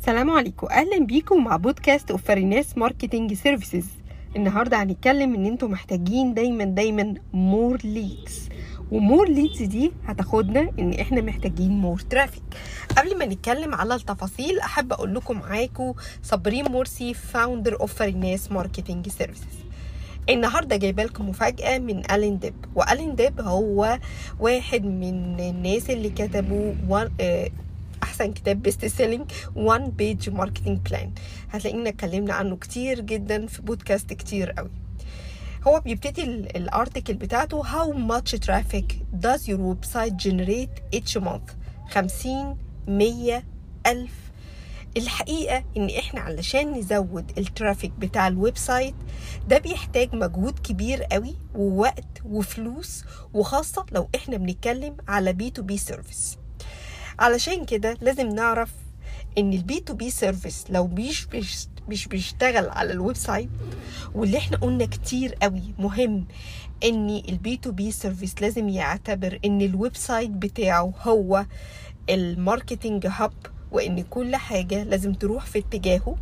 السلام عليكم. أهلا بيكم مع بودكاست of فريناس marketing services النهارده هنتكلم إن أنتوا محتاجين دايما دايما more leads و more leads دي هتاخدنا إن إحنا محتاجين more traffic قبل ما نتكلم على التفاصيل أحب أقول لكم معاكم صابرين مرسي founder of فريناس marketing services النهارده جايبة لكم مفاجأة من الين ديب والين ديب هو واحد من الناس اللي كتبوا احسن كتاب best selling One Page Marketing Plan هتلاقينا اتكلمنا عنه كتير جدا في بودكاست كتير قوي. هو بيبتدي ال article بتاعته how much traffic does your website generate each month 50 100 ألف. الحقيقة إن إحنا علشان نزود ال traffic بتاع ال website ده بيحتاج مجهود كبير قوي ووقت وفلوس وخاصة لو إحنا بنتكلم على B2B service علشان كده لازم نعرف إن ال B2B service لو مش مش بيشتغل على ال website واللي إحنا قلنا كتير قوي مهم إن ال B2B service لازم يعتبر إن ال website بتاعه هو ال marketing hub وإن كل حاجة لازم تروح في اتجاهه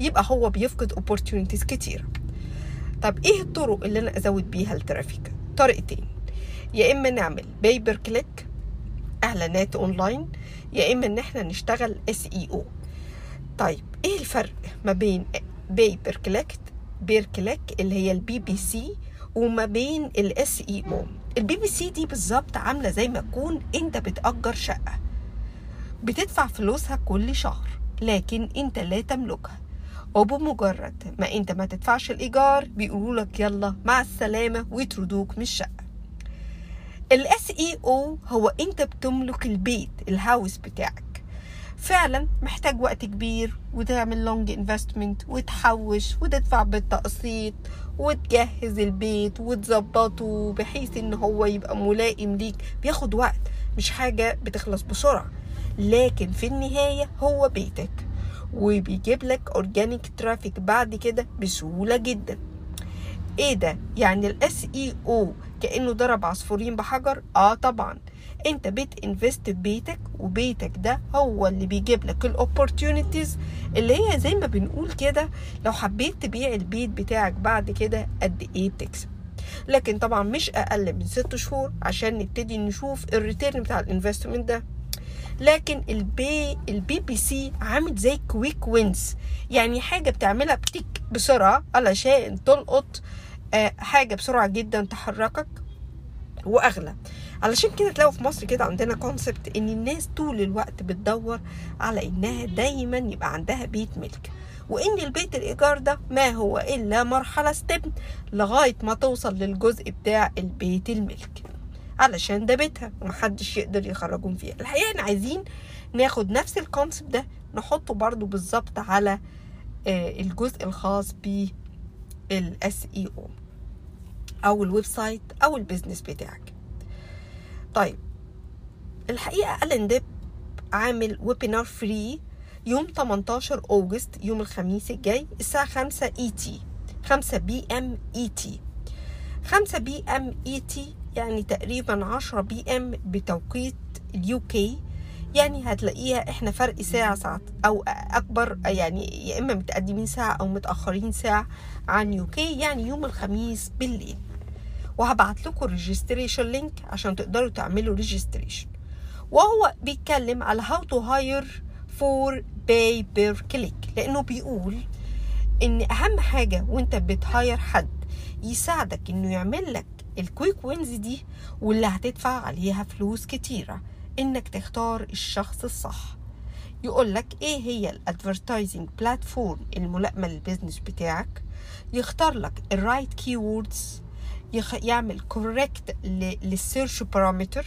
يبقى هو بيفقد opportunities كتير. طب إيه الطرق اللي أنا أزود بيها ال traffic؟ طريقتين. يا إما نعمل pay per click إعلانات أونلاين يا إما إن إحنا نشتغل SEO طيب إيه الفرق ما بين pay per click per click اللي هي ال PPC وما بين ال SEO ال PPC دي بالظبط عاملة زي ما تكون أنت بتأجر شقة. بتدفع فلوسها كل شهر لكن أنت لا تملكها. وبمجرد ما أنت ما تدفعش الإيجار بيقولوا لك يلا مع السلامة ويطردوك من الشقة. ال SEO هو أنت بتملك البيت ال house بتاعك. فعلا محتاج وقت كبير وتعمل long investment وتحوش وتدفع بالتقسيط وتجهز البيت وتظبطه بحيث إن هو يبقى ملائم ليك بياخد وقت مش حاجة بتخلص بسرعة. لكن في النهاية هو بيتك وبيجيب لك organic traffic بعد كده بسهولة جدا. إيه ده؟ يعني ال SEO كأنه ضرب عصفورين بحجر؟ آه طبعا. أنت بت invest ببيتك وبيتك ده هو اللي بيجيب لك ال opportunities اللي هي زي ما بنقول كده لو حبيت تبيع البيت بتاعك بعد كده قد إيه بتكسب. لكن طبعا مش أقل من ست شهور عشان نبتدي نشوف ال return بتاع ال investment ده. لكن ال P ال PPC عامل زي quick wins يعني حاجة بتعملها بتك بسرعة علشان تلقط حاجة بسرعة جدا تحركك وأغلى. علشان كده تلاقوا في مصر كده عندنا concept إن الناس طول الوقت بتدور على إنها دايما يبقى عندها بيت ملك. وإن البيت الإيجار ده ما هو إلا مرحلة step لغاية ما توصل للجزء بتاع البيت الملك. علشان ده بيتها ومحدش يقدر يخرجهم فيها. الحقيقة إحنا عايزين ناخد نفس ال concept ده نحطه برضو بالظبط على الجزء الخاص بال SEO أو ال website أو ال business بتاعك. طيب الحقيقة الين ديب عامل webinar free يوم 18 August يوم الخميس الجاي الساعة 5 ET 5 بي ام اي تي 5 بي ام اي تي يعني تقريبا 10 PM بتوقيت ال UK. يعني هتلاقيها إحنا فرق ساعة ساعة أو أكبر يعني يا إما متقدمين ساعة أو متأخرين ساعة عن UK يعني يوم الخميس بالليل. وهبعت لكم ال registration link عشان تقدروا تعملوا registration وهو بيتكلم على how to hire for pay per click لأنه بيقول إن أهم حاجة وإنت بت hire حد يساعدك إنه يعمل لك ال quick wins دي واللي هتدفع عليها فلوس كتيرة إنك تختار الشخص الصح. يقول لك إيه هي ال advertising platform الملائمة لل business بتاعك؟ يختار لك ال right keywords يعمل correct لل search parameter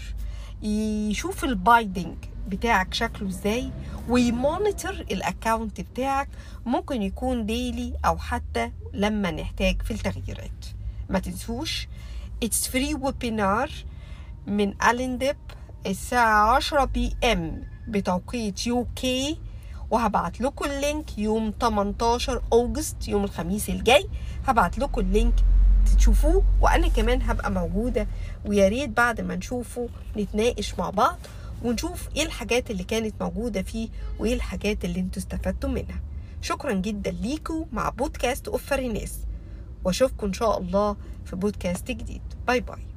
يشوف ال bidding بتاعك شكله إزاي وي monitor ال account بتاعك. ممكن يكون daily أو حتى لما نحتاج في التغييرات. ما تنسوش it's free webinar من الين ديب الساعة 10 PM بتوقيت UK وهبعت لكم ال link يوم 18 August يوم الخميس الجاي. هبعت لكم ال link تشوفوه وأنا كمان هبقى موجودة. ويا ريت بعد ما نشوفه نتناقش مع بعض ونشوف إيه الحاجات اللي كانت موجودة فيه وإيه الحاجات اللي أنتوا استفدتوا منها. شكرا جدا ليكوا مع بودكاست اوف فريناس وأشوفكم إن شاء الله في بودكاست جديد. bye bye.